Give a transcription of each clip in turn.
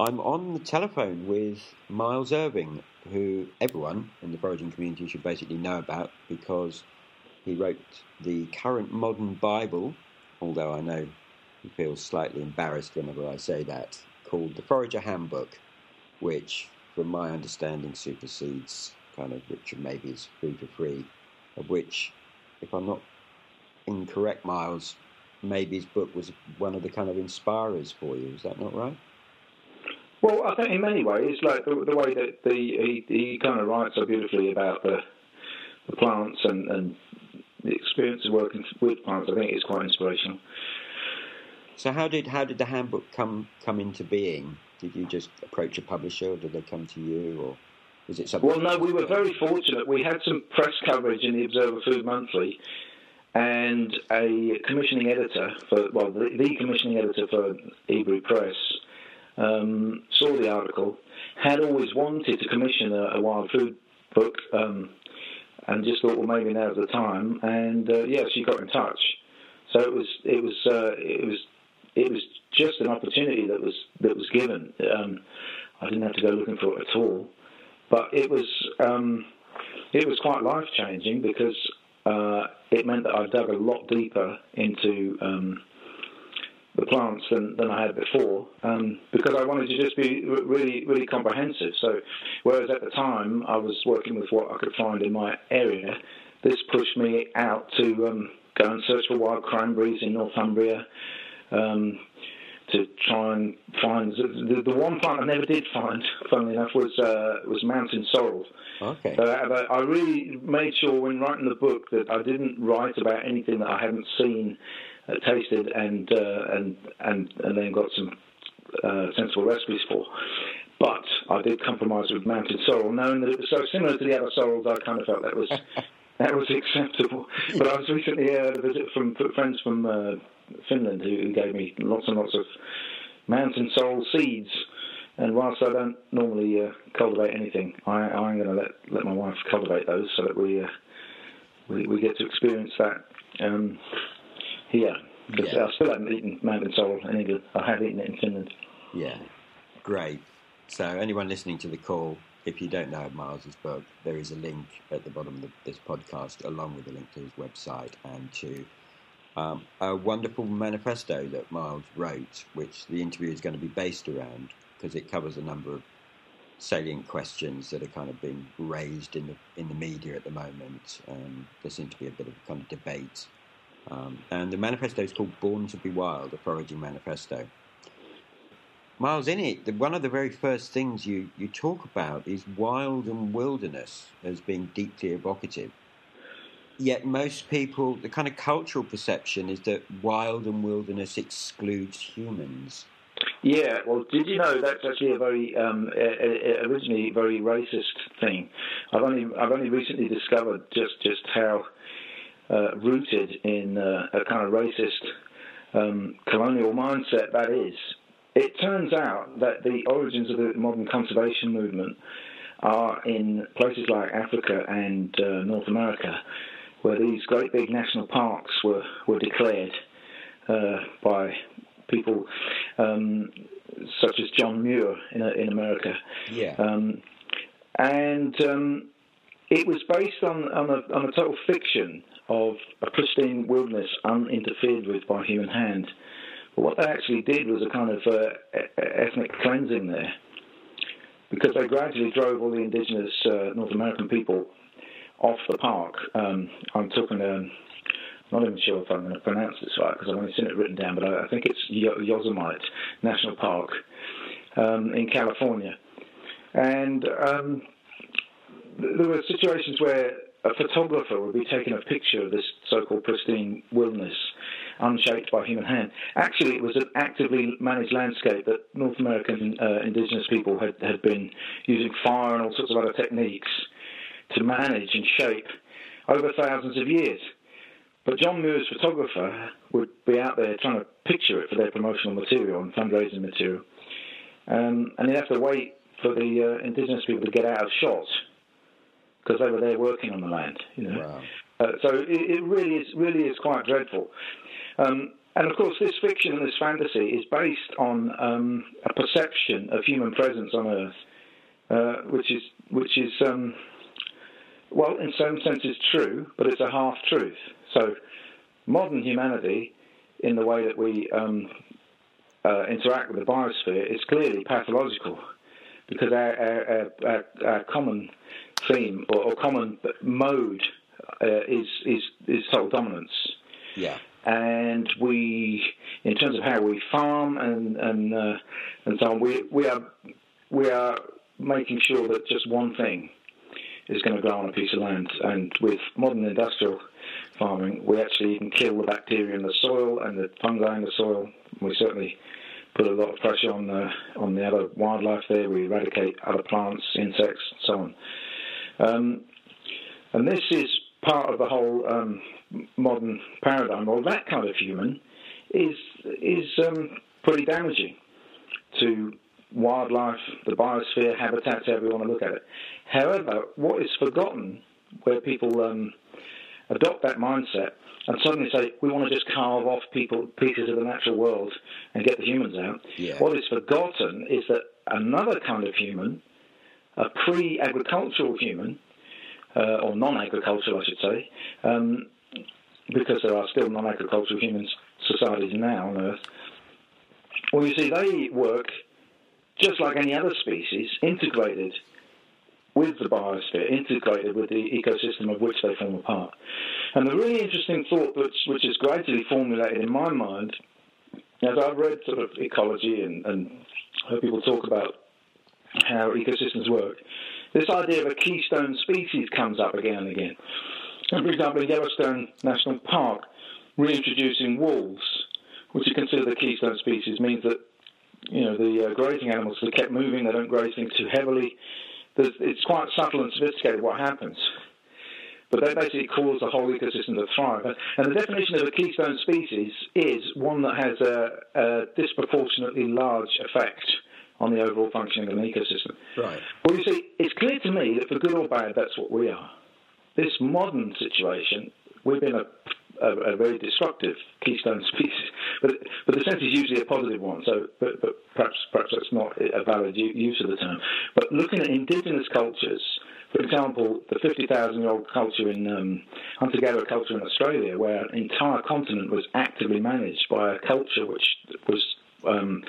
I'm on the telephone with Miles Irving, who everyone in the foraging community should basically know about because he wrote the current modern Bible, although I know he feels slightly embarrassed whenever I say that, called the Forager Handbook, which, from my understanding, supersedes kind of Richard Mabey's Food for Free, of which, if I'm not incorrect, Miles, Mabey's book was one of the kind of inspirers for you. Is that not right? Well, I think in many ways, like the, the way that the he, he kind of writes so beautifully about the the plants and, and the experience of working with plants, I think is quite inspirational. So how did how did the handbook come come into being? Did you just approach a publisher, or did they come to you, or was it something? Well, no, we were very fortunate. We had some press coverage in the Observer Food Monthly, and a commissioning editor for well, the, the commissioning editor for Ebury Press um, saw the article, had always wanted to commission a, a wild food book, um, and just thought, well, maybe now's the time. And uh, yeah, she got in touch. So it was it was uh, it was it was just an opportunity that was that was given. Um, I didn't have to go looking for it at all, but it was um, it was quite life changing because uh, it meant that I dug a lot deeper into um, the plants than, than I had before um, because I wanted to just be really, really comprehensive. So, whereas at the time I was working with what I could find in my area, this pushed me out to um, go and search for wild cranberries in Northumbria. Um, to try and find the, the one plant I never did find, funnily enough, was uh, was mountain sorrel. Okay. So I really made sure when writing the book that I didn't write about anything that I hadn't seen uh, tasted and uh, and and and then got some uh, sensible recipes for. But I did compromise with mountain sorrel, knowing that it was so similar to the other sorrels. I kind of felt that was that was acceptable. But I was recently had a visit from friends from uh, Finland who gave me lots and lots of mountain sorrel seeds. And whilst I don't normally uh, cultivate anything, I, I'm going to let let my wife cultivate those so that we uh, we, we get to experience that. Um, here. Because yeah. I still haven't eaten mountain sorrel in England. I have eaten it in Finland. Yeah, great. So anyone listening to the call, if you don't know Miles's book, there is a link at the bottom of this podcast, along with a link to his website and to um, a wonderful manifesto that Miles wrote, which the interview is going to be based around because it covers a number of salient questions that are kind of being raised in the in the media at the moment. Um, there seems to be a bit of kind of debate um, and the manifesto is called Born to Be Wild, a foraging manifesto. Miles, in it, one of the very first things you, you talk about is wild and wilderness as being deeply evocative. Yet most people, the kind of cultural perception is that wild and wilderness excludes humans. Yeah, well, did you know that's actually a very um, a, a originally very racist thing? I've only I've only recently discovered just just how uh, rooted in uh, a kind of racist um, colonial mindset that is. It turns out that the origins of the modern conservation movement are in places like Africa and uh, North America, where these great big national parks were, were declared uh, by people um, such as John Muir in, in America. Yeah. Um, and um, it was based on, on, a, on a total fiction of a pristine wilderness uninterfered with by human hand. But what they actually did was a kind of uh, ethnic cleansing there, because they gradually drove all the indigenous uh, North American people off the park. Um, I'm talking. Um, not even sure if I'm going to pronounce this right because I've only seen it written down, but I, I think it's Yosemite National Park um, in California. And um, there were situations where a photographer would be taking a picture of this so-called pristine wilderness unshaped by human hand. Actually, it was an actively managed landscape that North American uh, indigenous people had, had been using fire and all sorts of other techniques to manage and shape over thousands of years. But John Muir's photographer would be out there trying to picture it for their promotional material and fundraising material. Um, and he'd have to wait for the uh, indigenous people to get out of shot because they were there working on the land. You know, wow. uh, so it, it, really is really is quite dreadful. Um, and of course, this fiction and this fantasy is based on um, a perception of human presence on Earth, uh, which is which is um, well, in some sense, senses true, but it's a half truth. So, modern humanity, in the way that we um, uh, interact with the biosphere, is clearly pathological because our, our, our, our common theme or, or common mode uh, is is is total dominance. Yeah. And we, in terms of how we farm and and uh, and so on, we we are we are making sure that just one thing is going to grow on a piece of land. And with modern industrial farming, we actually can kill the bacteria in the soil and the fungi in the soil. We certainly put a lot of pressure on the on the other wildlife there. We eradicate other plants, insects, and so on. Um, and this is part of the whole um, modern paradigm. Well, that kind of human is is um, pretty damaging to wildlife, the biosphere, habitats, however you want to look at it. However, what is forgotten, where people um, adopt that mindset and suddenly say, we want to just carve off people pieces of the natural world and get the humans out, yeah. what is forgotten is that another kind of human, a pre agricultural human, uh, or non agricultural, I should say, um, because there are still non agricultural human societies now on Earth. Well, you see, they work just like any other species, integrated with the biosphere, integrated with the ecosystem of which they form a part. And the really interesting thought which, which is gradually formulated in my mind, as I've read sort of ecology and, and heard people talk about how ecosystems work, this idea of a keystone species comes up again and again. For example, in Yellowstone National Park, reintroducing wolves, which are considered the keystone species, means that you know the uh, grazing animals are kept moving; they don't graze things too heavily. There's, it's quite subtle and sophisticated what happens. But that basically causes the whole ecosystem to thrive. And the definition of a keystone species is one that has a, a disproportionately large effect on the overall functioning of an ecosystem. Right. Well, you see, it's clear to me that for good or bad, that's what we are. This modern situation, we've been a, a, a very destructive keystone species, but but the sense is usually a positive one. So, but, but perhaps perhaps that's not a valid use of the term. But looking at indigenous cultures, for example, the 50,000 year old culture in um, hunter gatherer culture in Australia, where an entire continent was actively managed by a culture which was um,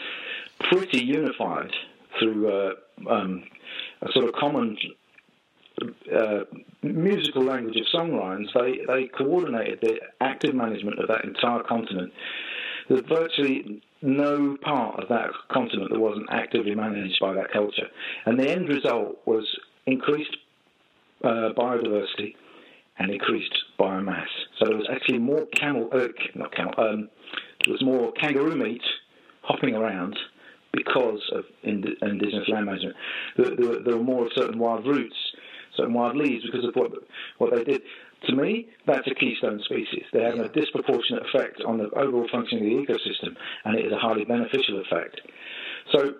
pretty unified through uh, um, a sort of common uh, musical language of songlines, they, they coordinated the active management of that entire continent. There's virtually no part of that continent that wasn't actively managed by that culture. And the end result was increased uh, biodiversity and increased biomass. So there was actually more camel, uh, not camel, um, there was more kangaroo meat hopping around because of ind- indigenous land management. There, were more of certain wild roots, certain wild leaves because of what what they did. To me, that's a keystone species. They have a disproportionate effect on the overall functioning of the ecosystem, and it is a highly beneficial effect. So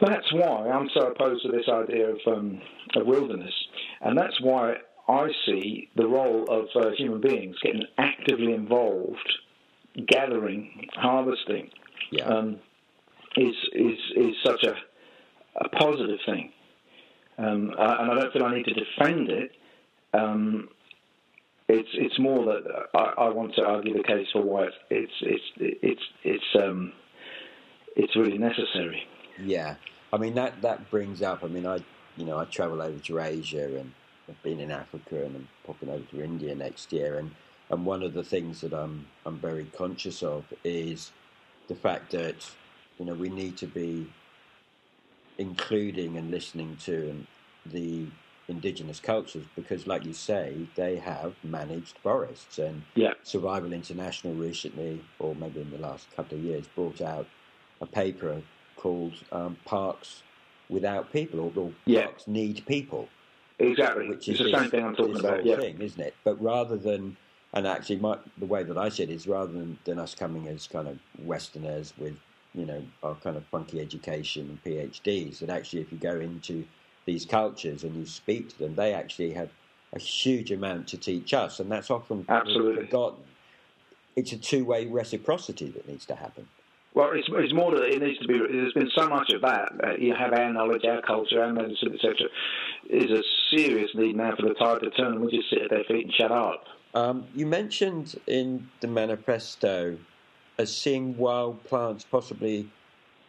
that's why I'm so opposed to this idea of, um, of wilderness, and that's why I see the role of uh, human beings getting actively involved, gathering, harvesting, yeah. um, is is is such a, a positive thing, um, uh, and I don't feel I need to defend it. Um, it's it's more that I, I, want to argue the case for why it's it's it's it's it's, um, it's really necessary. Yeah, I mean that that brings up. I mean, I you know I travel over to Asia and I've been in Africa and I'm popping over to India next year, and and one of the things that I'm I'm very conscious of is the fact that you know we need to be including and listening to the indigenous cultures because, like you say, they have managed forests. And yeah. Survival International recently, or maybe in the last couple of years, brought out a paper called um, Parks Without People, or, yeah. Parks Need People. Exactly. Which is it's the same thing I'm talking about. Yeah. Thing, isn't it? But rather than and actually, my, the way that I see it is rather than, than us coming as kind of Westerners with, you know, our kind of funky education and PhDs, that actually, if you go into these cultures and you speak to them, they actually have a huge amount to teach us, and that's often Absolutely. forgotten. it's a two way reciprocity that needs to happen. Well, it's, it's more that it needs to be. There's been so much of that. Uh, you have our knowledge, our culture, our medicine, etc. Is a serious need now for the tide to turn, and we just sit at their feet and shut up. Um, you mentioned in the manifesto as seeing wild plants possibly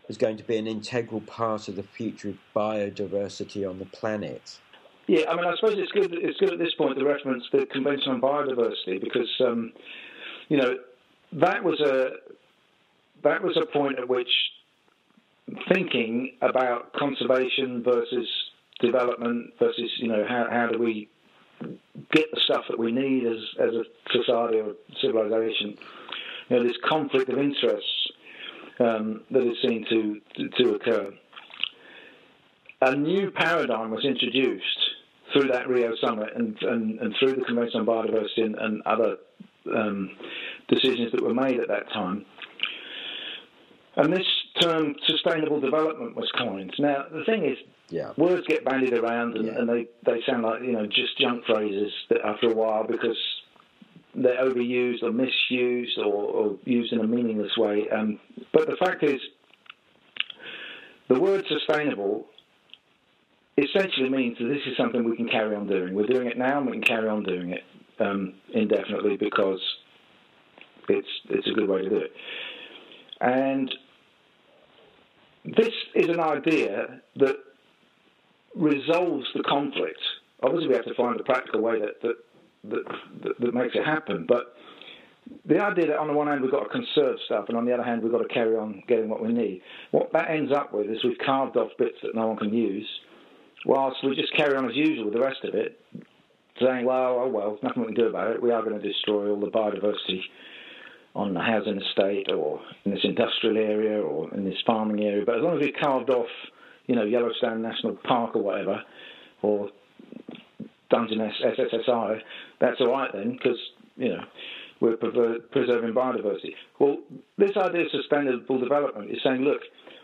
as going to be an integral part of the future of biodiversity on the planet. Yeah, I mean, I suppose it's good. It's good at this point to reference the Convention on Biodiversity because, um, you know, that was a that was a point at which thinking about conservation versus development versus you know how how do we get the stuff that we need as as a society or civilization. You know, this conflict of interests um, that is seen to, to, occur. A new paradigm was introduced through that Rio summit and, and, and through the Convention on Biodiversity and, and other um, decisions that were made at that time and this term sustainable development was coined. Now, the thing is, yeah. words get bandied around and, yeah. and, they, they sound like, you know, just junk phrases after a while because they're overused or misused or, or used in a meaningless way. Um, but the fact is, the word sustainable essentially means that this is something we can carry on doing. We're doing it now and we can carry on doing it um, indefinitely because it's, it's a good way to do it. And this is an idea that resolves the conflict. Obviously, we have to find a practical way that that, that, that, that makes it happen. But the idea that on the one hand we've got to conserve stuff, and on the other hand we've got to carry on getting what we need. What that ends up with is we've carved off bits that no one can use, whilst we just carry on as usual with the rest of it, saying, "Well, oh well, nothing we can do about it. We are going to destroy all the biodiversity on the housing estate or in this industrial area or in this farming area. But as long as we've carved off, you know, Yellowstone National Park or whatever, or Dungeness SSSI, that's all right then, because you know we're preserving biodiversity. Well, this idea of sustainable development is saying, look,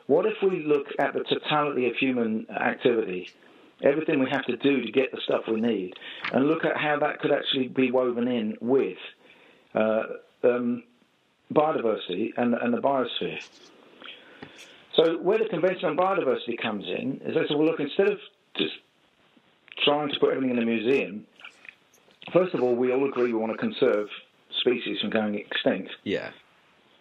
what if we look at the totality of human activity? Everything we have to do to get the stuff we need, and look at how that could actually be woven in with uh, um, biodiversity and, and the biosphere. So where the Convention on Biodiversity comes in is say, well, look, instead of just trying to put everything in a museum, first of all, we all agree we want to conserve species from going extinct. Yeah.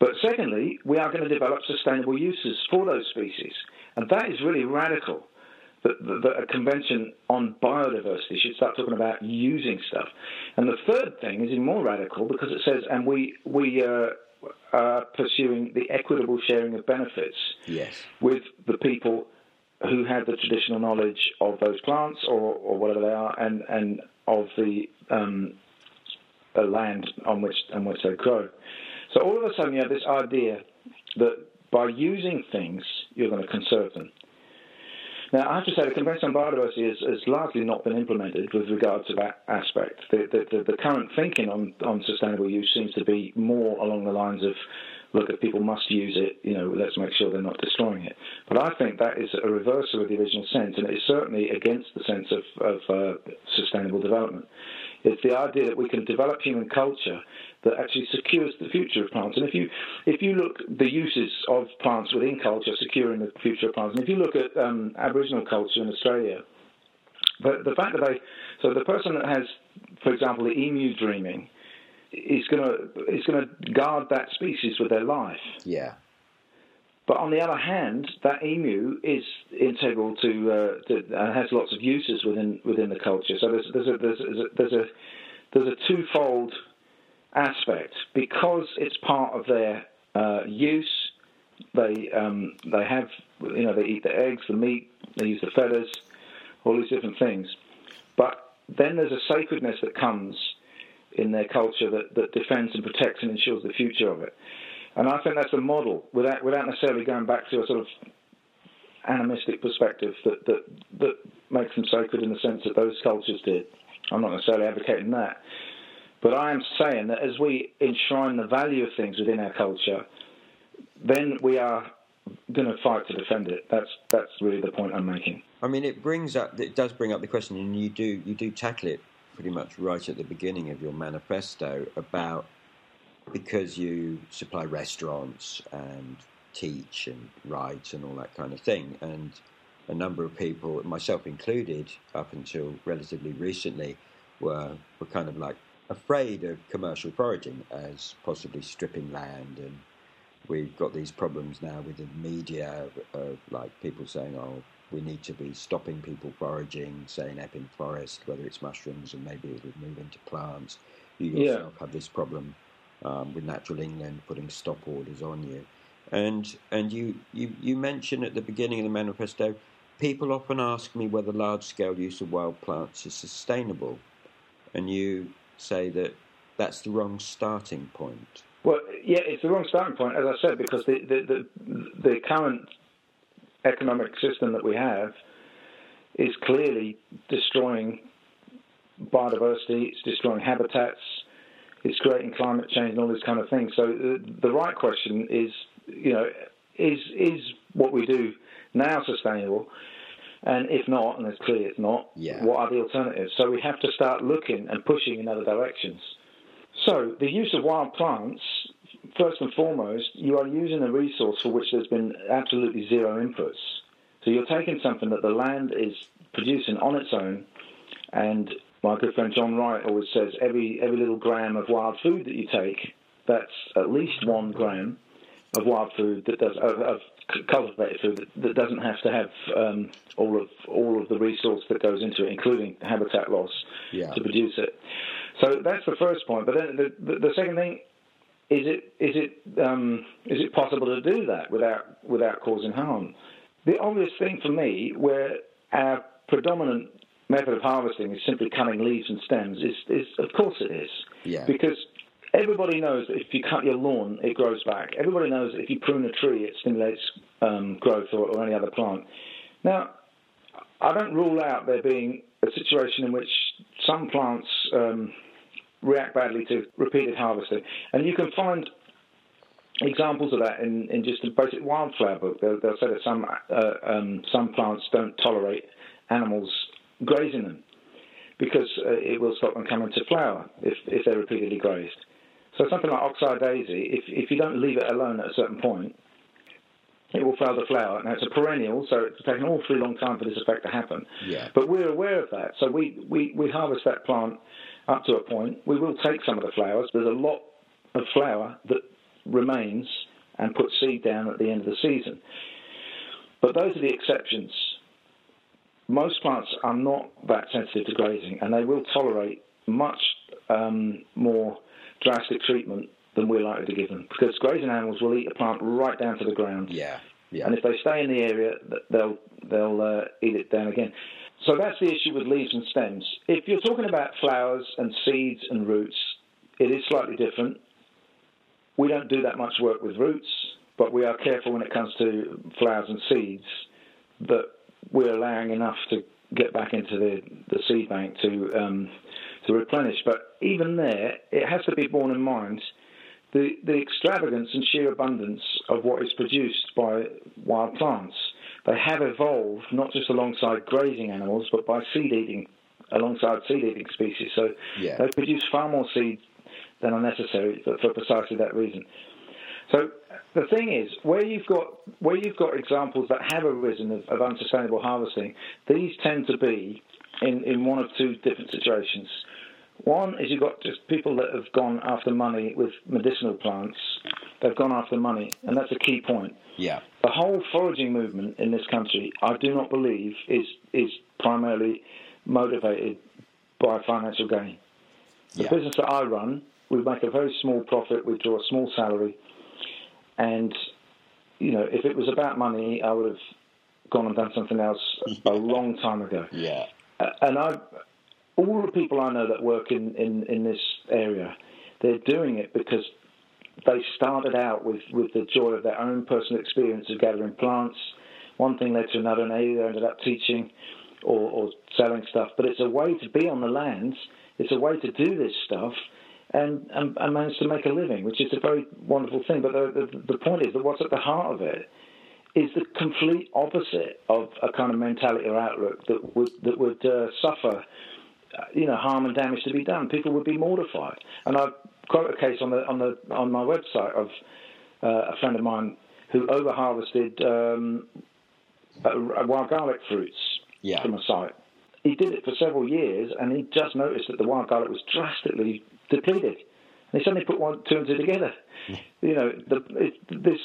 But secondly, we are going to develop sustainable uses for those species. And that is really radical. That, that, a convention on biodiversity should start talking about using stuff. And the third thing is even more radical because it says, and we, we uh, uh, pursuing the equitable sharing of benefits yes. with the people who have the traditional knowledge of those plants or, or whatever they are, and, and of the um, land on which on which they grow. So all of a sudden, you have this idea that by using things, you're going to conserve them. Now, I have to say, the Convention on Biodiversity has, has largely not been implemented with regard to that aspect. The, the, the, current thinking on, on sustainable use seems to be more along the lines of look at people must use it, you know, let's make sure they're not destroying it. But I think that is a reversal of the original sense, and it's certainly against the sense of, of uh, sustainable development. It's the idea that we can develop human culture that actually secures the future of plants. And if you if you look the uses of plants within culture securing the future of plants, and if you look at um, Aboriginal culture in Australia, the, the fact that they so the person that has, for example, the emu dreaming, is going to is going to guard that species with their life. Yeah. But on the other hand, that emu is integral to, uh, to and has lots of uses within within the culture. So there's there's a there's a there's a, there's a twofold aspect because it's part of their uh, use. They um, they have you know they eat the eggs, the meat, they use the feathers, all these different things. But then there's a sacredness that comes in their culture that, that defends and protects and ensures the future of it. And I think that's a model without without necessarily going back to a sort of animistic perspective that, that that makes them sacred in the sense that those cultures did. I'm not necessarily advocating that. But I am saying that as we enshrine the value of things within our culture, then we are going to fight to defend it. That's that's really the point I'm making. I mean, it brings up it does bring up the question, and you do you do tackle it pretty much right at the beginning of your manifesto about because you supply restaurants and teach and write and all that kind of thing, and a number of people, myself included, up until relatively recently, were were kind of like afraid of commercial foraging as possibly stripping land. And we've got these problems now with the media of like people saying oh we need to be stopping people foraging say in Epping Forest whether it's mushrooms and maybe it would move into plants you yourself yeah. have this problem um, with Natural England putting stop orders on you and and you, you you mentioned at the beginning of the manifesto people often ask me whether large scale use of wild plants is sustainable and you say that that's the wrong starting point. Well, yeah, it's the wrong starting point, as I said, because the, the, the, the current economic system that we have is clearly destroying biodiversity, it's destroying habitats, it's creating climate change and all these kind of things. So the, the right question is, you know, is is what we do now sustainable? And if not, and it's clear it's not, yeah. what are the alternatives? So we have to start looking and pushing in other directions. So the use of wild plants, first and foremost, you are using a resource for which there's been absolutely zero inputs. So you're taking something that the land is producing on its own, and my good friend John Wright always says every every little gram of wild food that you take, that's at least one gram of wild food that does of, of cultivated food that, that, doesn't have to have um, all of all of the resource that goes into it, including habitat loss, yeah. to produce it. So that's the first point. But then the, the, the second thing is it is it um, is it possible to do that without without causing harm? The obvious thing for me, where our predominant method of harvesting is simply cutting leaves and stems, is, is of course it is. Yeah. Because Everybody knows that if you cut your lawn, it grows back. Everybody knows that if you prune a tree, it stimulates um, growth or, or, any other plant. Now, I don't rule out there being a situation in which some plants um, react badly to repeated harvesting, and you can find examples of that in, in just a basic wildflower book. They'll, they'll say that some uh, um, some plants don't tolerate animals grazing them because uh, it will stop them coming to flower if, if they're repeatedly grazed. So something like oxeye daisy, if, if you don't leave it alone at a certain point, it will fail to flower. Now it's a perennial, so it's taken an awfully long time for this effect to happen. Yeah. But we're aware of that, so we, we, we harvest that plant up to a point. We will take some of the flowers. There's a lot of flower that remains and puts seed down at the end of the season. But those are the exceptions. Most plants are not that sensitive to grazing, and they will tolerate much um, more drastic treatment than we're likely to give them because grazing animals will eat a plant right down to the ground. Yeah, yeah. And if they stay in the area, they'll they'll uh, eat it down again. So that's the issue with leaves and stems. If you're talking about flowers and seeds and roots, it is slightly different. We don't do that much work with roots, but we are careful when it comes to flowers and seeds that we're allowing enough to get back into the, the seed bank to um, to replenish. But even there, it has to be borne in mind the, the extravagance and sheer abundance of what is produced by wild plants. They have evolved not just alongside grazing animals, but by seed eating, alongside seed eating species. So yeah. they produce far more seed than are necessary for, for precisely that reason. So the thing is, where you've got where you've got examples that have arisen of, of unsustainable harvesting, these tend to be in, in one of two different situations. One is you've got just people that have gone after money with medicinal plants. They've gone after money, and that's a key point. Yeah. The whole foraging movement in this country, I do not believe, is is primarily motivated by financial gain. The yeah. business that I run, we make a very small profit. We draw a small salary, and you know, if it was about money, I would have gone and done something else a long time ago. Yeah. Uh, and I all the people I know that work in, in, in this area, they're doing it because they started out with, with the joy of their own personal experience of gathering plants. One thing led to another, and they either ended up teaching or, or selling stuff. But it's a way to be on the lands. It's a way to do this stuff and, and, and manage to make a living, which is a very wonderful thing. But the, the, the point is that what's at the heart of it is the complete opposite of a kind of mentality or outlook that would that would uh, suffer you know, harm and damage to be done. People would be mortified. And I've quote a case on the on the on my website of uh, a friend of mine who over harvested um, wild garlic fruits yeah. from a site. He did it for several years, and he just noticed that the wild garlic was drastically depleted. And he suddenly put one, two and two together. you know, the, it, this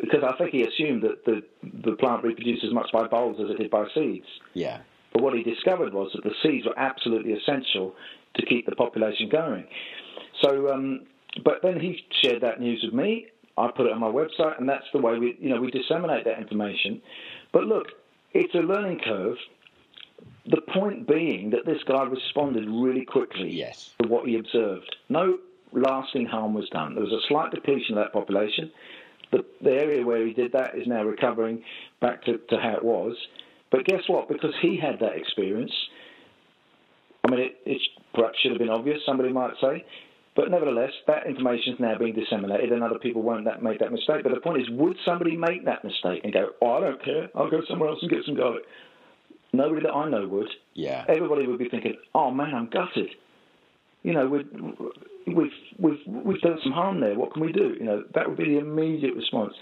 because I think he assumed that the the plant reproduced as much by bulbs as it did by seeds. Yeah. But what he discovered was that the seeds were absolutely essential to keep the population going. So, um, but then he shared that news with me. I put it on my website, and that's the way we, you know, we disseminate that information. But look, it's a learning curve. The point being that this guy responded really quickly yes. to what he observed. No lasting harm was done. There was a slight depletion of that population. The, the area where he did that is now recovering back to, to how it was. But guess what? Because he had that experience, I mean, it, it perhaps should have been obvious, somebody might say, but nevertheless, that information is now being disseminated, and other people won't that, make that mistake. But the point is, would somebody make that mistake and go, "Oh, I don't care. I'll go somewhere else and get some garlic"? Nobody that I know would. Yeah. Everybody would be thinking, "Oh man, I'm gutted." You know, we've we've we've we've done some harm there. What can we do? You know, that would be the immediate response.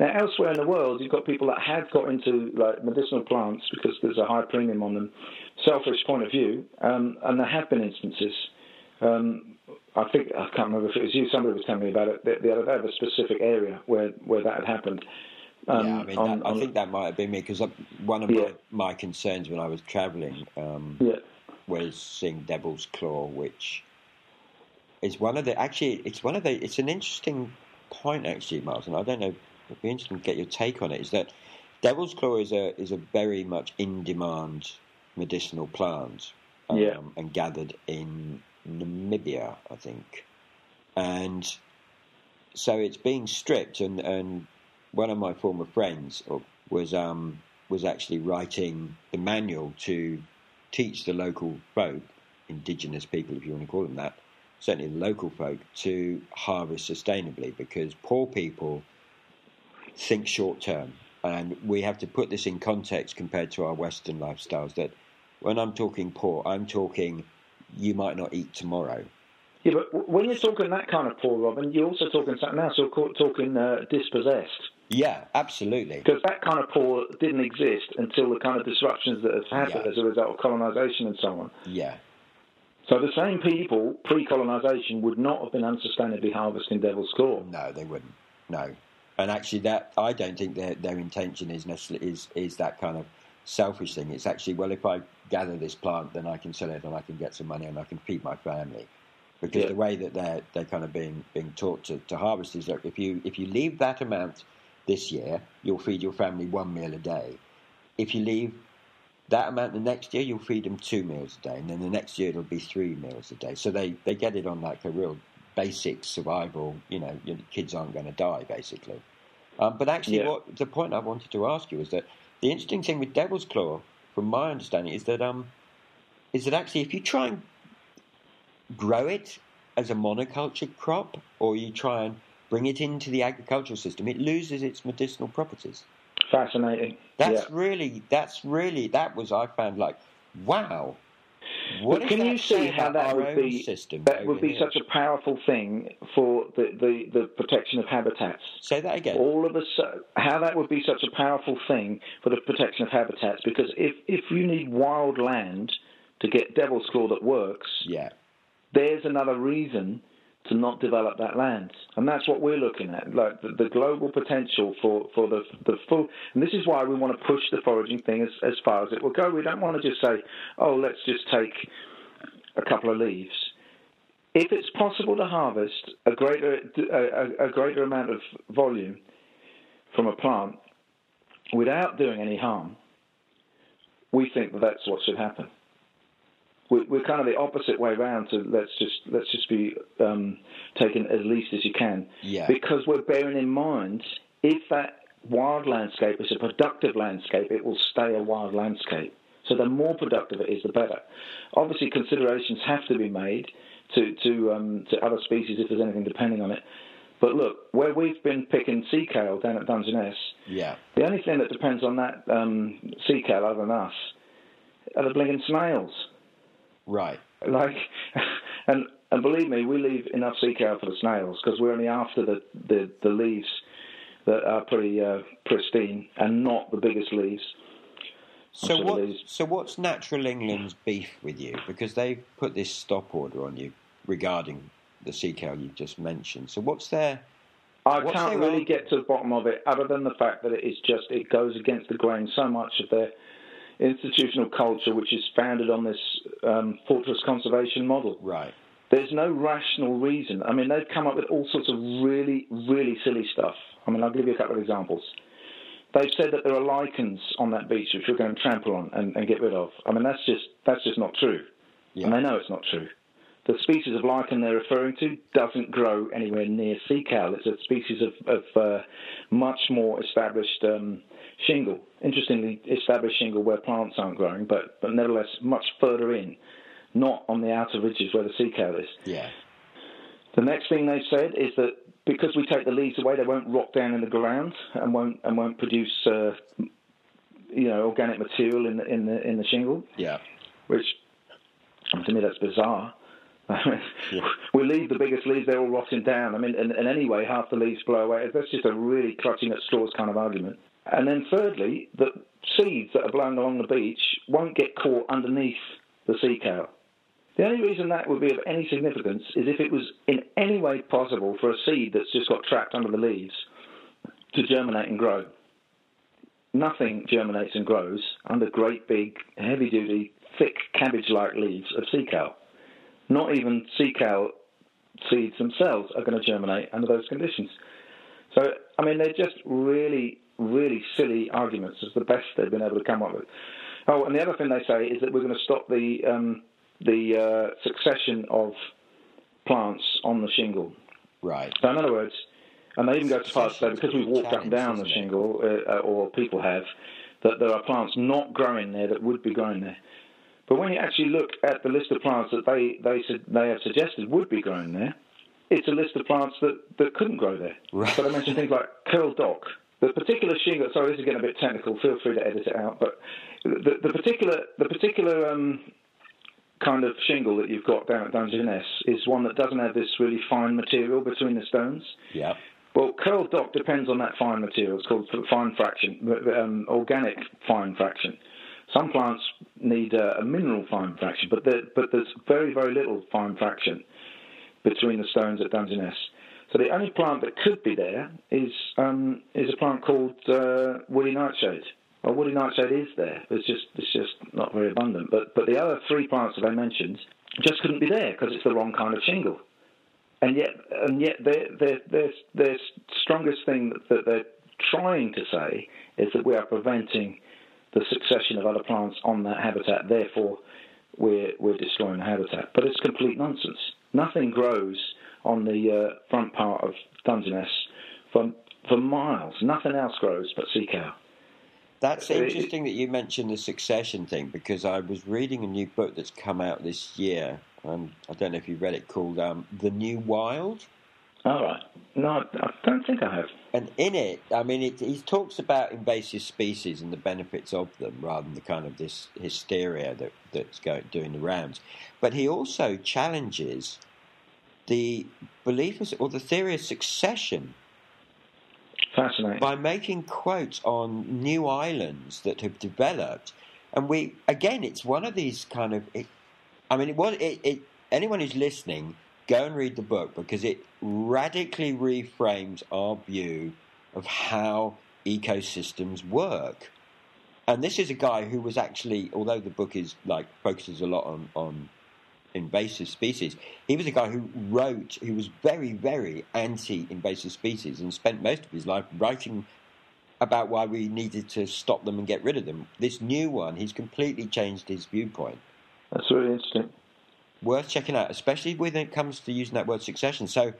Now, elsewhere in the world, you've got people that have got into like medicinal plants because there's a high premium on them, selfish point of view, um, and there have been instances. Um, I think I can't remember if it was you. Somebody was telling me about it the, the other day of a specific area where, where that had happened. Um, yeah, I mean, on, that, I think that might have been me because one of yeah. my, my, concerns when I was travelling um, yeah. Was seeing Devil's Claw, which is one of the actually it's one of the it's an interesting point actually, Martin. I don't know. It'd be interesting to get your take on it. Is that Devil's Claw is a is a very much in demand medicinal plant, um, yeah. and gathered in Namibia, I think, and so it's being stripped. And, and one of my former friends was um, was actually writing the manual to teach the local folk, indigenous people, if you want to call them that, certainly the local folk, to harvest sustainably because poor people think short term. And we have to put this in context compared to our Western lifestyles. That when I'm talking poor, I'm talking you might not eat tomorrow. Yeah, but when you're talking that kind of poor, Robin, you're also talking something else. You're talking uh, dispossessed. Yeah, absolutely. Because that kind of poor didn't exist until the kind of disruptions that have happened yeah. as a result of colonisation and so on. Yeah. So the same people pre-colonisation would not have been unsustainably harvesting Devil's Claw. No, they wouldn't. No, and actually, that I don't think their their intention is necessarily is is that kind of selfish thing. It's actually well, if I gather this plant, then I can sell it and I can get some money and I can feed my family. Because yeah. the way that they're they're kind of being being taught to, to harvest is that if you if you leave that amount this year, you'll feed your family one meal a day. If you leave that amount the next year, you'll feed them two meals a day, and then the next year it'll be three meals a day. So they, they get it on like a real basic survival. You know, your kids aren't going to die basically. Um, but actually, yeah. what the point I wanted to ask you is that the interesting thing with Devil's Claw, from my understanding, is that um, is that actually if you try and grow it as a monoculture crop, or you try and bring it into the agricultural system, it loses its medicinal properties. Fascinating. That's yeah. really, that's really, that was I found like, wow, what but can you see how that would be that would be here? such a powerful thing for the, the, the, protection of habitats? Say that again. All of us, how that would be such a powerful thing for the protection of habitats? Because if if you need wild land to get Devil's Claw that works, yeah, there's another reason to not develop that land. And that's what we're looking at, like the, the, global potential for, for the, the full. And this is why we want to push the foraging thing as, as far as it will go. We don't want to just say, oh, let's just take a couple of leaves. If it's possible to harvest a greater, a, a greater amount of volume from a plant without doing any harm, we think that that's what should happen we're, kind of the opposite way around to let's just let's just be um, taken as least as you can. Yeah. Because we're bearing in mind if that wild landscape is a productive landscape, it will stay a wild landscape. So the more productive it is, the better. Obviously, considerations have to be made to to um, to other species if there's anything depending on it. But look, where we've been picking sea kale down at Dungeness, yeah, the only thing that depends on that um, sea kale other than us are the blinking snails. Right. Like, and and believe me, we leave enough sea kale for the snails because we're only after the, the, the leaves that are pretty uh, pristine and not the biggest leaves. So what? So what's Natural England's beef with you? Because they've put this stop order on you regarding the sea kale you've just mentioned. So what's their? I what's can't really own? get to the bottom of it, other than the fact that it is just it goes against the grain so much of their institutional culture, which is founded on this um, fortress conservation model. Right. There's no rational reason. I mean, they've come up with all sorts of really, really silly stuff. I mean, I'll give you a couple of examples. They've said that there are lichens on that beach which we're going to trample on and, and get rid of. I mean, that's just that's just not true, yeah. and they know it's not true. The species of lichen they're referring to doesn't grow anywhere near sea kale. It's a species of, of uh, much more established um, shingle. Interestingly, established shingle where plants aren't growing, but but nevertheless much further in, not on the outer ridges where the sea kale is. Yeah. The next thing they've said is that because we take the leaves away, they won't rot down in the ground and won't and won't produce uh, you know organic material in the in the in the shingle. Yeah, which to me that's bizarre. We leave the biggest leaves; they're all rotting down. I mean, and, and anyway, half the leaves blow away. That's just a really clutching at straws kind of argument. And then thirdly, that seeds that are blown along the beach won't get caught underneath the sea kale. The only reason that would be of any significance is if it was in any way possible for a seed that's just got trapped under the leaves to germinate and grow. Nothing germinates and grows under great big, heavy duty, thick cabbage like leaves of sea kale. Not even sea kale seeds themselves are going to germinate under those conditions. So, I mean, they're just really, really silly arguments. It's the best they've been able to come up with. Oh, and the other thing they say is that we're going to stop the um, the uh, succession of plants on the shingle. Right. So in other words, and they even go as far as to say because we've walked up and down the shingle, uh, or people have, that there are plants not growing there that would be growing there. But when you actually look at the list of plants that they they they have suggested would be growing there, it's a list of plants that, that couldn't grow there. Right. So they mention things like curl dock. The particular shingle. Sorry, this is getting a bit technical. Feel free to edit it out. But the, the particular the particular um, kind of shingle that you've got down at Dungeness is one that doesn't have this really fine material between the stones. Yeah. Well, curled dock depends on that fine material. It's called fine fraction, um, organic fine fraction. Some plants need uh, a mineral fine fraction, but there, but there's very very little fine fraction between the stones at Dungeness. So the only plant that could be there is um, is a plant called uh, woody nightshade. Well, woody nightshade is there. It's just it's just not very abundant. But but the other three plants that I mentioned just couldn't be there because it's the wrong kind of shingle. And yet and yet their their their their strongest thing that they're trying to say is that we are preventing the succession of other plants on that habitat. Therefore, we're we're destroying the habitat. But it's complete nonsense. Nothing grows on the uh, front part of Dungeness for for miles. Nothing else grows but sea kale. That's interesting that you mentioned the succession thing because I was reading a new book that's come out this year. Um, I don't know if you read it called um, The New Wild. All right. No, I don't think I have. And in it, I mean, it, he talks about invasive species and the benefits of them rather than the kind of this hysteria that, that's going, doing the rounds. But he also challenges the belief or the theory of succession Fascinating. By making quotes on new islands that have developed, and we again, it's one of these kind of. It, I mean, it was it, it. Anyone who's listening, go and read the book because it radically reframes our view of how ecosystems work. And this is a guy who was actually, although the book is like focuses a lot on on invasive species. He was a guy who wrote, who was very, very anti invasive species and spent most of his life writing about why we needed to stop them and get rid of them. This new one, he's completely changed his viewpoint. That's really interesting. Worth checking out, especially when it comes to using that word succession. So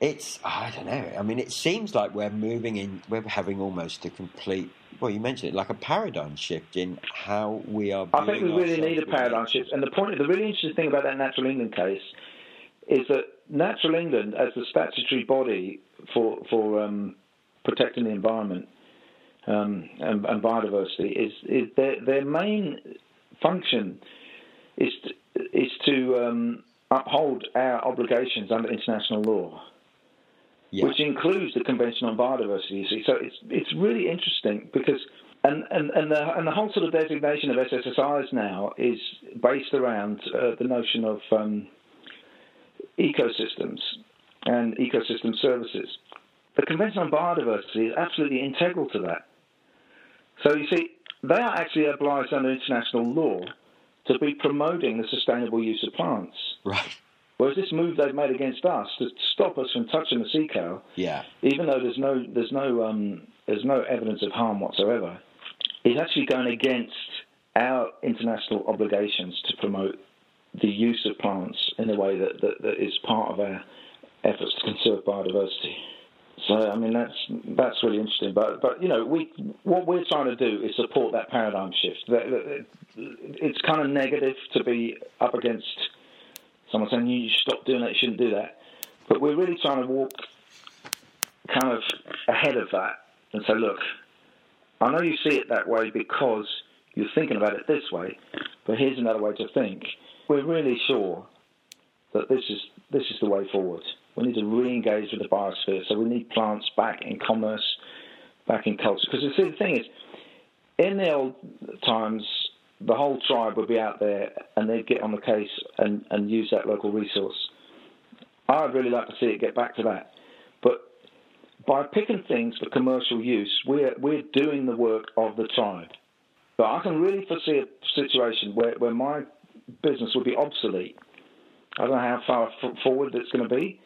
it's, I don't know, I mean, it seems like we're moving in, we're having almost a complete well, you mentioned it, like a paradigm shift in how we are. I think we really need a paradigm shift. And the point, the really interesting thing about that Natural England case is that Natural England, as the statutory body for for um, protecting the environment um, and, and, biodiversity, is, is their their main function is to, is to um, uphold our obligations under international law, Yeah. which includes the Convention on Biodiversity. You see, so it's it's really interesting because. And, and, and, the, and the whole sort of designation of SSSIs now is based around uh, the notion of um, ecosystems and ecosystem services. The Convention on Biodiversity is absolutely integral to that. So you see, they are actually obliged under international law to be promoting the sustainable use of plants. Right. Whereas this move they've made against us to stop us from touching the sea kale, Yeah. even though there's no there's no um, there's no evidence of harm whatsoever, is actually going against our international obligations to promote the use of plants in a way that, that, that is part of our efforts to conserve biodiversity. So I mean that's that's really interesting. But but you know we what we're trying to do is support that paradigm shift. It's kind of negative to be up against someone saying you stop doing that, you shouldn't do that. But we're really trying to walk kind of ahead of that and say, look, I know you see it that way because you're thinking about it this way, but here's another way to think. We're really sure that this is this is the way forward. We need to re-engage with the biosphere, so we need plants back in commerce, back in culture. Because the thing is, in the old times, the whole tribe would be out there and they'd get on the case and, and use that local resource. I'd really like to see it get back to that. But by picking things for commercial use, we're, we're doing the work of the tribe. But I can really foresee a situation where, where my business would be obsolete. I don't know how far forward it's going to be.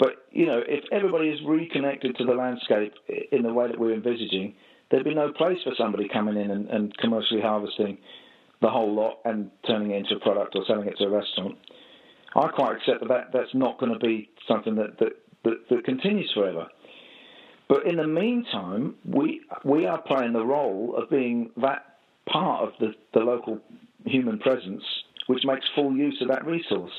But, you know, if everybody is reconnected to the landscape in the way that we're envisaging, there'd be no place for somebody coming in and, and commercially harvesting the whole lot and turning it into a product or selling it to a restaurant. I quite accept that, that that's not going to be something that, that, that, that continues forever. But in the meantime, we we are playing the role of being that part of the, the local human presence which makes full use of that resource.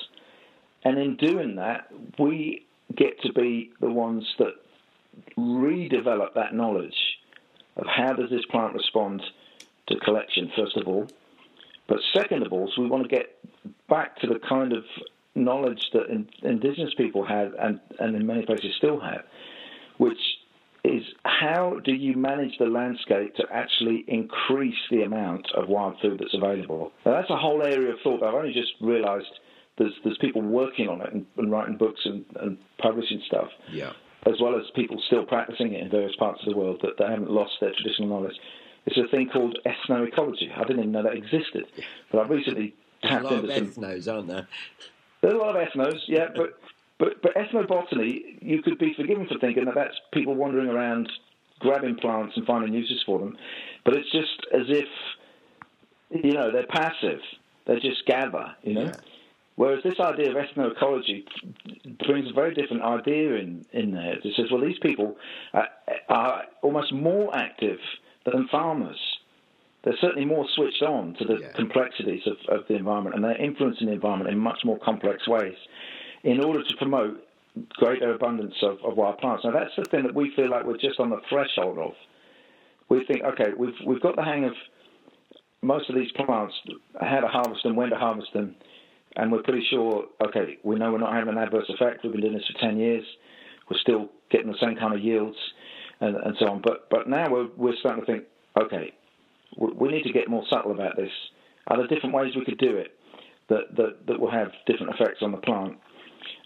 And in doing that, we get to be the ones that redevelop that knowledge of how does this plant respond to collection, first of all. But second of all, so we want to get back to the kind of knowledge that in, indigenous people had and, and in many places still have, which is how do you manage the landscape to actually increase the amount of wild food that's available? Now, that's a whole area of thought. I've only just realised there's there's people working on it and, and writing books and, and publishing stuff, Yeah. as well as people still practicing it in various parts of the world that, that haven't lost their traditional knowledge. It's a thing called ethnoecology. I didn't even know that existed, but I've recently There's a tapped lot of into some ethnos, aren't there? there's a lot of ethnos, yeah, but but but ethnobotany, you could be forgiven for thinking that that's people wandering around grabbing plants and finding uses for them, but it's just as if you know they're passive. They just gather, you know. Yeah. Whereas this idea of ethnoecology brings a very different idea in, in there. It says, well, these people are, are almost more active than farmers. They're certainly more switched on to the Yeah. complexities of, of the environment, and they're influencing the environment in much more complex ways in order to promote greater abundance of, of wild plants. Now, that's the thing that we feel like we're just on the threshold of. We think, okay, we've we've got the hang of most of these plants, how to harvest them, when to harvest them, and we're pretty sure, okay, we know we're not having an adverse effect. We've been doing this for 10 years. We're still getting the same kind of yields and, and so on. But but now we're, we're starting to think, okay, we, need to get more subtle about this. Are there different ways we could do it that, that, that will have different effects on the plant?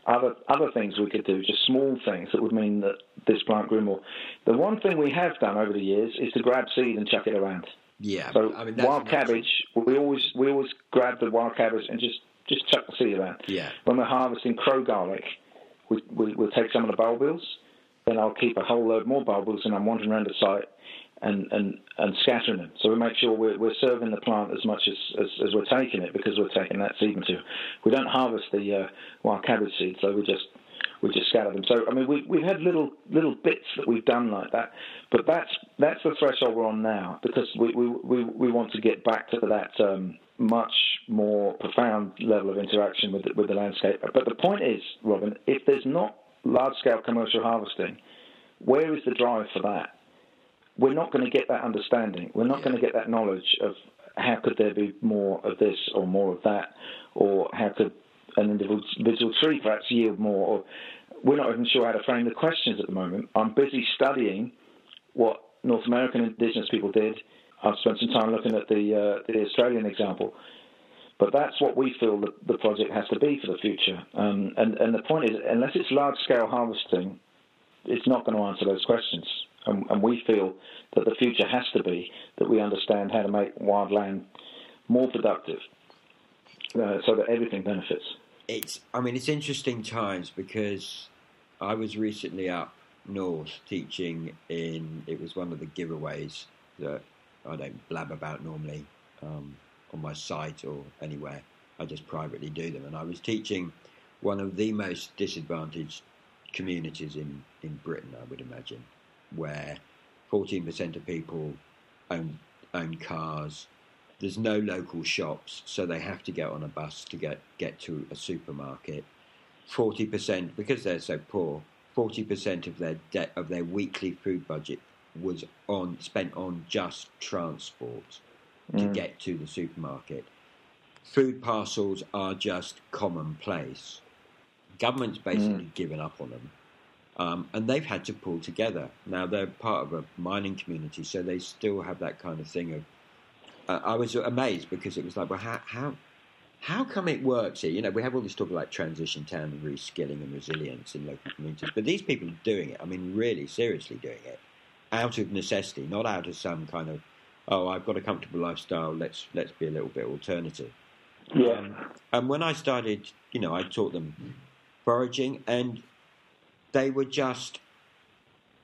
Other other things we could do, just small things that would mean that this plant grew more. The one thing we have done over the years is to grab seed and chuck it around. Yeah. So I mean, wild cabbage, we always we always grab the wild cabbage and just just chuck the seed around. Yeah. When we're harvesting crow garlic, we, we we'll take some of the bulbils, then I'll keep a whole load more bulbils, and I'm wandering around the site and and and scattering them. So we make sure we're we're serving the plant as much as as, as we're taking it because we're taking that seed material. We don't harvest the uh, wild cabbage seed, so we just we just scatter them. So I mean, we we've had little little bits that we've done like that, but that's that's the threshold we're on now because we we we, we want to get back to that um, much more profound level of interaction with the, with the landscape. But the point is, Robin, if there's not large scale commercial harvesting, where is the drive for that? We're not going to get that understanding. We're not Yeah. going to get that knowledge of how could there be more of this or more of that, or how could an individual tree perhaps yield more. Or we're not even sure how to frame the questions at the moment. I'm busy studying what North American indigenous people did. I've spent some time looking at the uh, the Australian example. But that's what we feel the, the project has to be for the future. Um, and, and the point is, unless it's large scale harvesting, it's not going to answer those questions. And, and, we feel that the future has to be that we understand how to make wildland more productive uh, so that everything benefits. It's, I mean, it's interesting times because I was recently up north teaching in, it was one of the giveaways that I don't blab about normally. Um, on my site or anywhere. I just privately do them. And I was teaching one of the most disadvantaged communities in, in Britain, I would imagine, where 14% of people own, own cars. There's no local shops, so they have to get on a bus to get, get to a supermarket. 40%, because they're so poor, 40% of their debt of their weekly food budget was on spent on just transport to mm. get to the supermarket. Food parcels are just commonplace. Government's basically mm. given up on them. Um, and they've had to pull together. Now they're part of a mining community, so they still have that kind of thing of. Uh, I was amazed because it was like, well, how, how how come it works here? You know, we have all this talk about transition town and reskilling and resilience in local communities, but these people are doing it. I mean, really seriously doing it out of necessity, not out of some kind of oh, I've got a comfortable lifestyle. Let's let's be a little bit alternative. Yeah. Um, and when I started, you know, I taught them foraging, and they were just.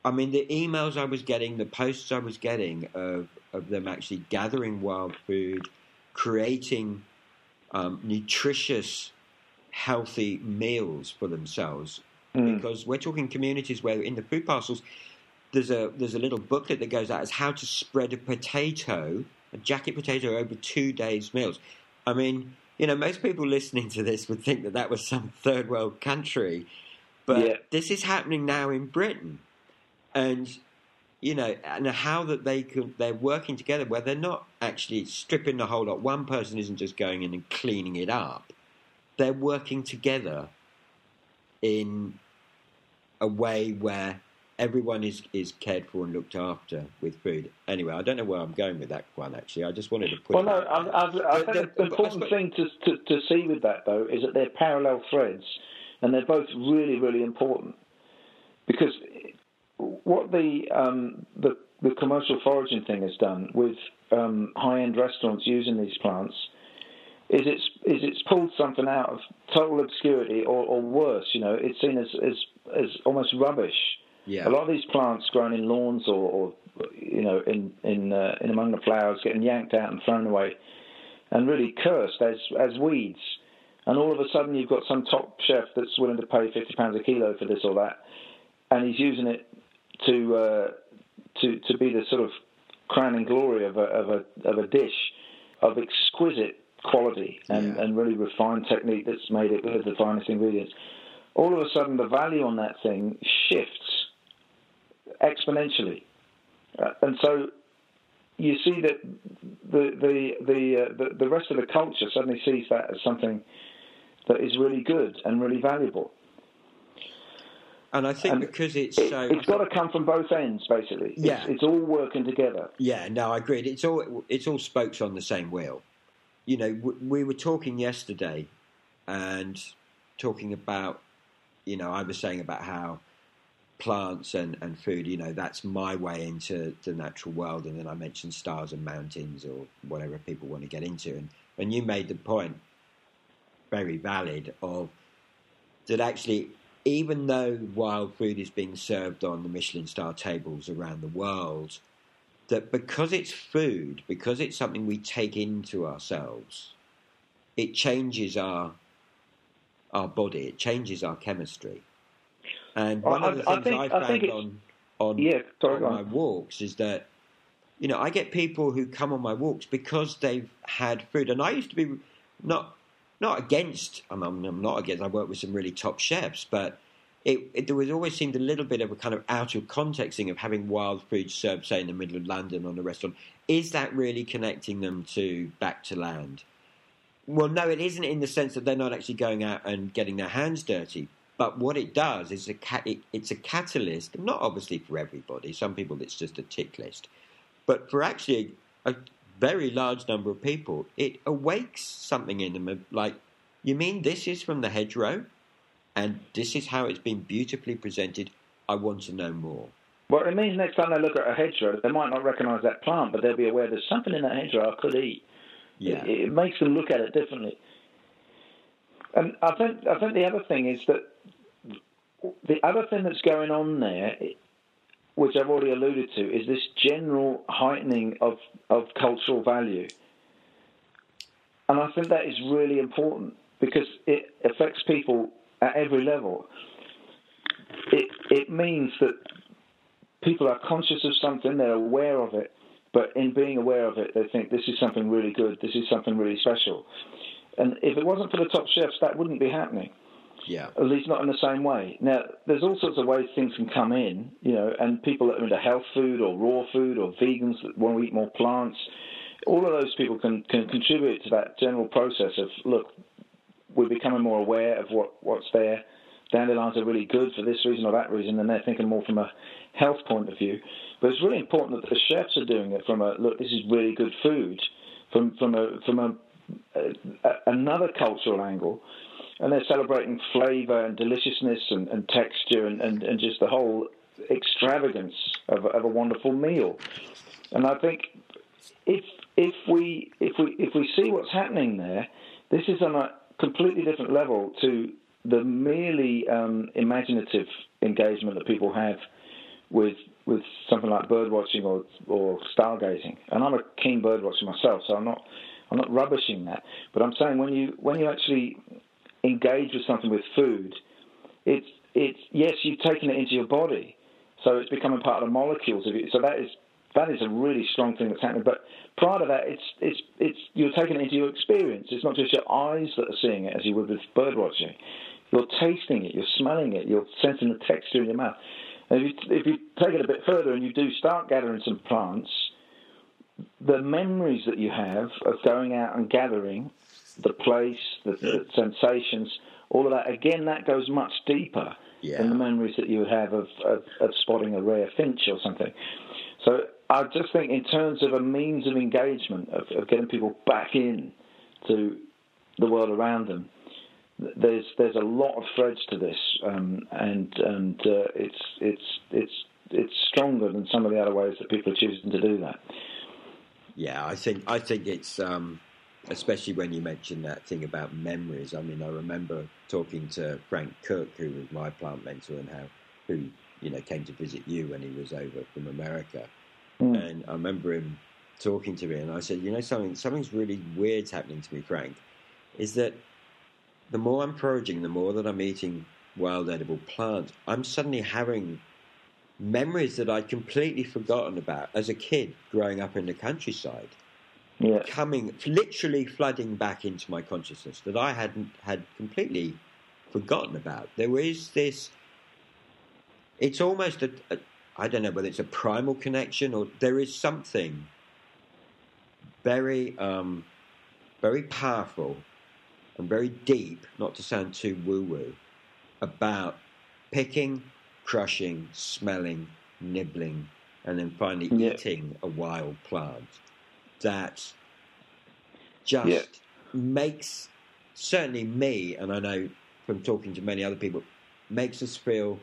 I mean, the emails I was getting, the posts I was getting of of them actually gathering wild food, creating um, nutritious, healthy meals for themselves. Mm. Because we're talking communities where in the food parcels, there's a there's a little booklet that goes out as how to spread a potato, a jacket potato, over two days' meals. I mean, you know, most people listening to this would think that that was some third world country, but yeah. this is happening now in Britain, and you know, and how that they could they're working together where they're not actually stripping the whole lot. One person isn't just going in and cleaning it up; they're working together in a way where everyone is, is cared for and looked after with food. Anyway, I don't know where I'm going with that one. Actually, I just wanted to put. Well, no, I, I, I think the, important thing to, to, to see with that though is that they're parallel threads, and they're both really really important because what the um, the the commercial foraging thing has done with um, high end restaurants using these plants is it's is it's pulled something out of total obscurity or, or worse. You know, it's seen as as as almost rubbish yeah. A lot of these plants grown in lawns or, or you know, in in uh, in among the flowers, getting yanked out and thrown away, and really cursed as as weeds. And all of a sudden, you've got some top chef that's willing to pay fifty pounds a kilo for this or that, and he's using it to uh, to to be the sort of crowning glory of a of a of a dish of exquisite quality and, yeah. and really refined technique that's made it with the finest ingredients. All of a sudden, the value on that thing shifts exponentially. Uh, and so you see that the the the, uh, the, the rest of the culture suddenly sees that as something that is really good and really valuable. And I think and because it's it, so, it's got to come from both ends, basically. Yeah, it's, it's, all working together. Yeah, no, I agree. It's all it's all spokes on the same wheel. You know, we were talking yesterday, and talking about, you know, I was saying about how plants and, and food, you know, that's my way into the natural world. And then I mentioned stars and mountains or whatever people want to get into. And, and you made the point, very valid, of that actually, even though wild food is being served on the Michelin star tables around the world, that because it's food, because it's something we take into ourselves, it changes our our body, it changes our chemistry. And one of the things I, think, I found I on on, yeah, sorry, on my walks is that you know I get people who come on my walks because they've had food, and I used to be not not against. I'm, I'm not against. I work with some really top chefs, but it, it, there was always seemed a little bit of a kind of out of contexting of having wild food served, say, in the middle of London on a restaurant. Is that really connecting them to back to land? Well, no, it isn't in the sense that they're not actually going out and getting their hands dirty. But what it does is a cat, it, it's a catalyst, not obviously for everybody. Some people it's just a tick list, but for actually a very large number of people, it awakes something in them. Like, you mean this is from the hedgerow, and this is how it's been beautifully presented. I want to know more. Well, it means next time they look at a hedgerow, they might not recognise that plant, but they'll be aware there's something in that hedgerow I could eat. Yeah. It, it makes them look at it differently. And I think I think the other thing is that the other thing that's going on there, which I've already alluded to, is this general heightening of, of cultural value. And I think that is really important because it affects people at every level. It, it means that people are conscious of something, they're aware of it, but in being aware of it, they think this is something really good, this is something really special. And if it wasn't for the top chefs, that wouldn't be happening. Yeah. At least not in the same way. Now, there's all sorts of ways things can come in, you know, and people that are into health food or raw food or vegans that want to eat more plants, all of those people can, can contribute to that general process of, look, we're becoming more aware of what, what's there. Dandelions are really good for this reason or that reason, and they're thinking more from a health point of view. But it's really important that the chefs are doing it from a look. This is really good food, from from a from a, a another cultural angle, and they're celebrating flavour and deliciousness and, and texture and, and, and, just the whole extravagance of, of a wonderful meal. And I think if if we if we if we see what's happening there, this is on a completely different level to the merely um, imaginative engagement that people have with with something like bird watching or or stargazing. And I'm a keen bird watcher myself, so I'm not I'm not rubbishing that. But I'm saying when you when you actually engage with something with food, it's it's yes, you've taken it into your body, so it's becoming part of the molecules of it. So that is that is a really strong thing that's happening. But prior to that, it's it's it's you're taking it into your experience. It's not just your eyes that are seeing it as you would with bird watching. You're tasting it, you're smelling it, you're sensing the texture in your mouth. And if you, if you take it a bit further and you do start gathering some plants, the memories that you have of going out and gathering the place, the, the sensations, all of that. Again, that goes much deeper yeah. than the memories that you would have of, of, of spotting a rare finch or something. So I just think, in terms of a means of engagement, of, of getting people back in to the world around them, there's there's a lot of threads to this, um, and and uh, it's it's it's it's stronger than some of the other ways that people are choosing to do that. Yeah, I think I think it's um, especially when you mentioned that thing about memories. I mean, I remember talking to Frank Cook, who was my plant mentor, and how who you know came to visit you when he was over from America, mm. and I remember him talking to me, and I said, you know, something something's really weird's happening to me, Frank, is that the more I'm foraging, the more that I'm eating wild edible plants, I'm suddenly having memories that I'd completely forgotten about as a kid growing up in the countryside yeah. coming, literally flooding back into my consciousness that I hadn't had completely forgotten about. There is this. It's almost a, a. I don't know whether it's a primal connection or there is something very, um, very powerful and very deep, not to sound too woo woo, about picking, crushing, smelling, nibbling, and then finally yeah. eating a wild plant that just yeah. makes certainly me, and I know from talking to many other people, makes us feel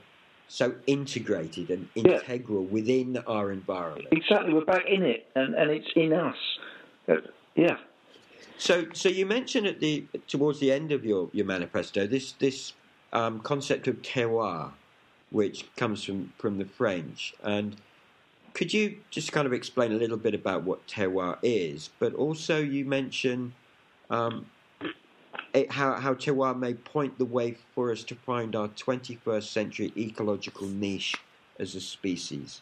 so integrated and integral yeah. within our environment. Exactly, we're back in it, and, and it's in us. Uh, yeah. So, so you mentioned at the towards the end of your, your manifesto this this um, concept of terroir, which comes from, from the French, and could you just kind of explain a little bit about what terroir is? But also, you mention um, it, how, how terroir may point the way for us to find our 21st century ecological niche as a species.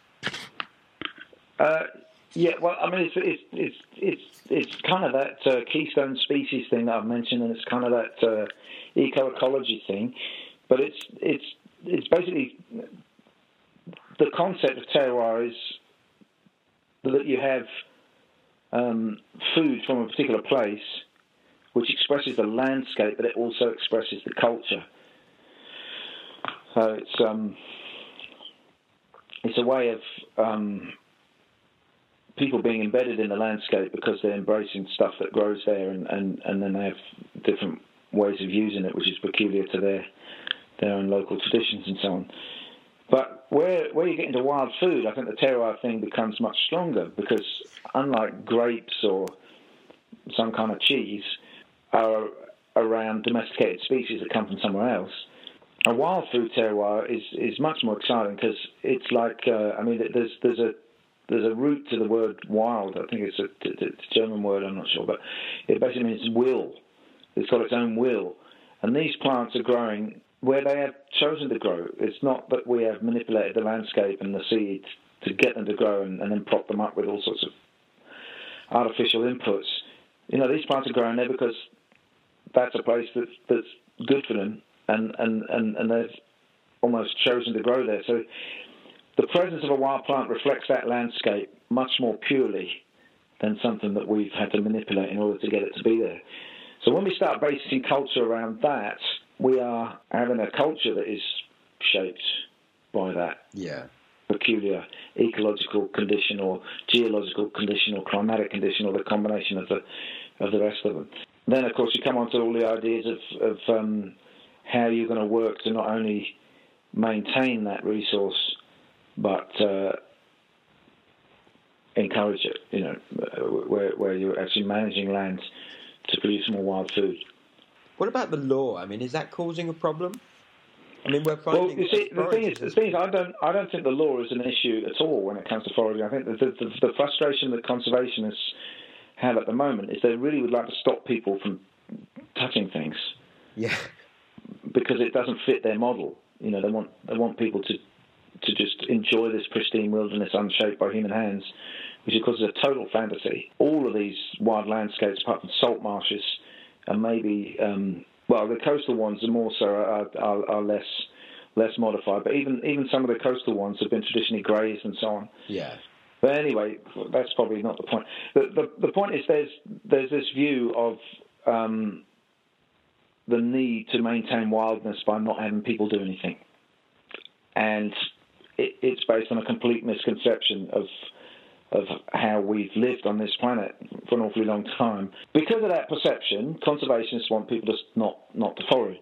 Uh, yeah, well, I mean, it's it's it's it's, kind of that uh, keystone species thing that I've mentioned, and it's kind of that uh, eco-ecology thing. But it's it's it's basically the concept of terroir is that you have um, food from a particular place which expresses the landscape, but it also expresses the culture. So it's um, it's a way of um, people being embedded in the landscape because they're embracing stuff that grows there, and, and, and then they have different ways of using it, which is peculiar to their their own local traditions and so on. Where where you get into wild food, I think the terroir thing becomes much stronger because unlike grapes or some kind of cheese, are around domesticated species that come from somewhere else. A wild food terroir is, is much more exciting because it's like uh, I mean there's there's a there's a root to the word wild. I think it's a, it's a German word. I'm not sure, but it basically means will. It's got its own will, and these plants are growing where they have chosen to grow. It's not that we have manipulated the landscape and the seeds to get them to grow and, and then prop them up with all sorts of artificial inputs. You know, these plants are growing there because that's a place that's, that's good for them, and, and, and, and they've almost chosen to grow there. So the presence of a wild plant reflects that landscape much more purely than something that we've had to manipulate in order to get it to be there. So when we start basing culture around that, we are having a culture that is shaped by that. Yeah. Peculiar ecological condition or geological condition or climatic condition or the combination of the of the rest of them. Then, of course, you come on to all the ideas of, of um, how you're going to work to not only maintain that resource but uh, encourage it. You know, where where you're actually managing land to produce more wild food. What about the law? I mean, is that causing a problem? I mean, we're finding. Well, you see, the thing is, the thing is, I don't, I don't think the law is an issue at all when it comes to foraging. I think the, the, the frustration that conservationists have at the moment is they really would like to stop people from touching things. Yeah. Because it doesn't fit their model. You know, they want they want people to to just enjoy this pristine wilderness unshaped by human hands, which of course is a total fantasy. All of these wild landscapes, apart from salt marshes, and maybe um, well, the coastal ones are more so are, are, are, less less modified. But even even some of the coastal ones have been traditionally grazed and so on. Yeah. But anyway, that's probably not the point. The the, the point is there's there's this view of um, the need to maintain wildness by not having people do anything, and it, it's based on a complete misconception of of how we've lived on this planet for an awfully long time. Because of that perception, conservationists want people to not not to forage,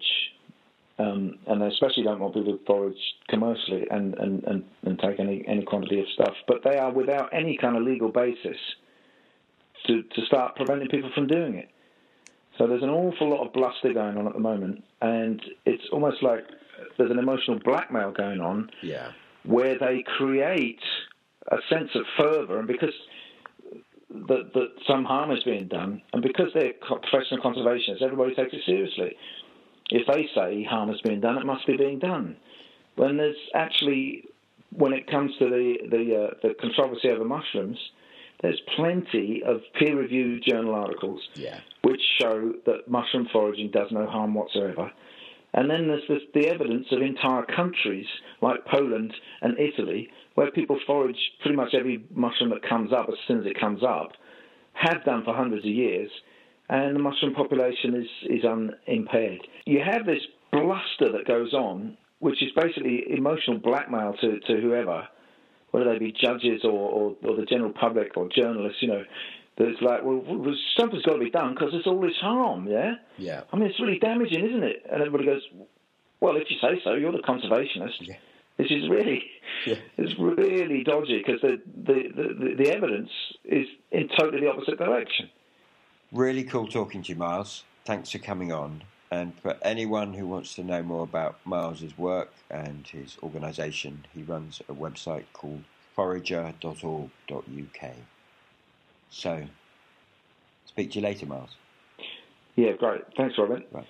um, and they especially don't want people to forage commercially and, and, and, and take any, any quantity of stuff. But they are without any kind of legal basis to, to start preventing people from doing it. So there's an awful lot of bluster going on at the moment, and it's almost like there's an emotional blackmail going on. Yeah. Where they create a sense of fervour, and because that, that some harm is being done, and because they're professional conservationists, everybody takes it seriously. If they say harm is being done, it must be being done. When there's actually, when it comes to the the, uh, the controversy over mushrooms, there's plenty of peer-reviewed journal articles yeah. which show that mushroom foraging does no harm whatsoever. And then there's this, the evidence of entire countries like Poland and Italy where people forage pretty much every mushroom that comes up as soon as it comes up, have done for hundreds of years, and the mushroom population is, is unimpaired. You have this bluster that goes on, which is basically emotional blackmail to, to whoever, whether they be judges or, or, or the general public or journalists, you know, that's like, well, something's got to be done because there's all this harm, yeah? Yeah. I mean, it's really damaging, isn't it? And everybody goes, well, if you say so, you're the conservationist. Yeah. This is really, yeah. it's really dodgy because the, the, the, the evidence is in totally the opposite direction. Really cool talking to you, Miles. Thanks for coming on. And for anyone who wants to know more about Miles's work and his organisation, he runs a website called forager.org.uk. So, speak to you later, Miles. Yeah, great. Thanks, Robin. Right.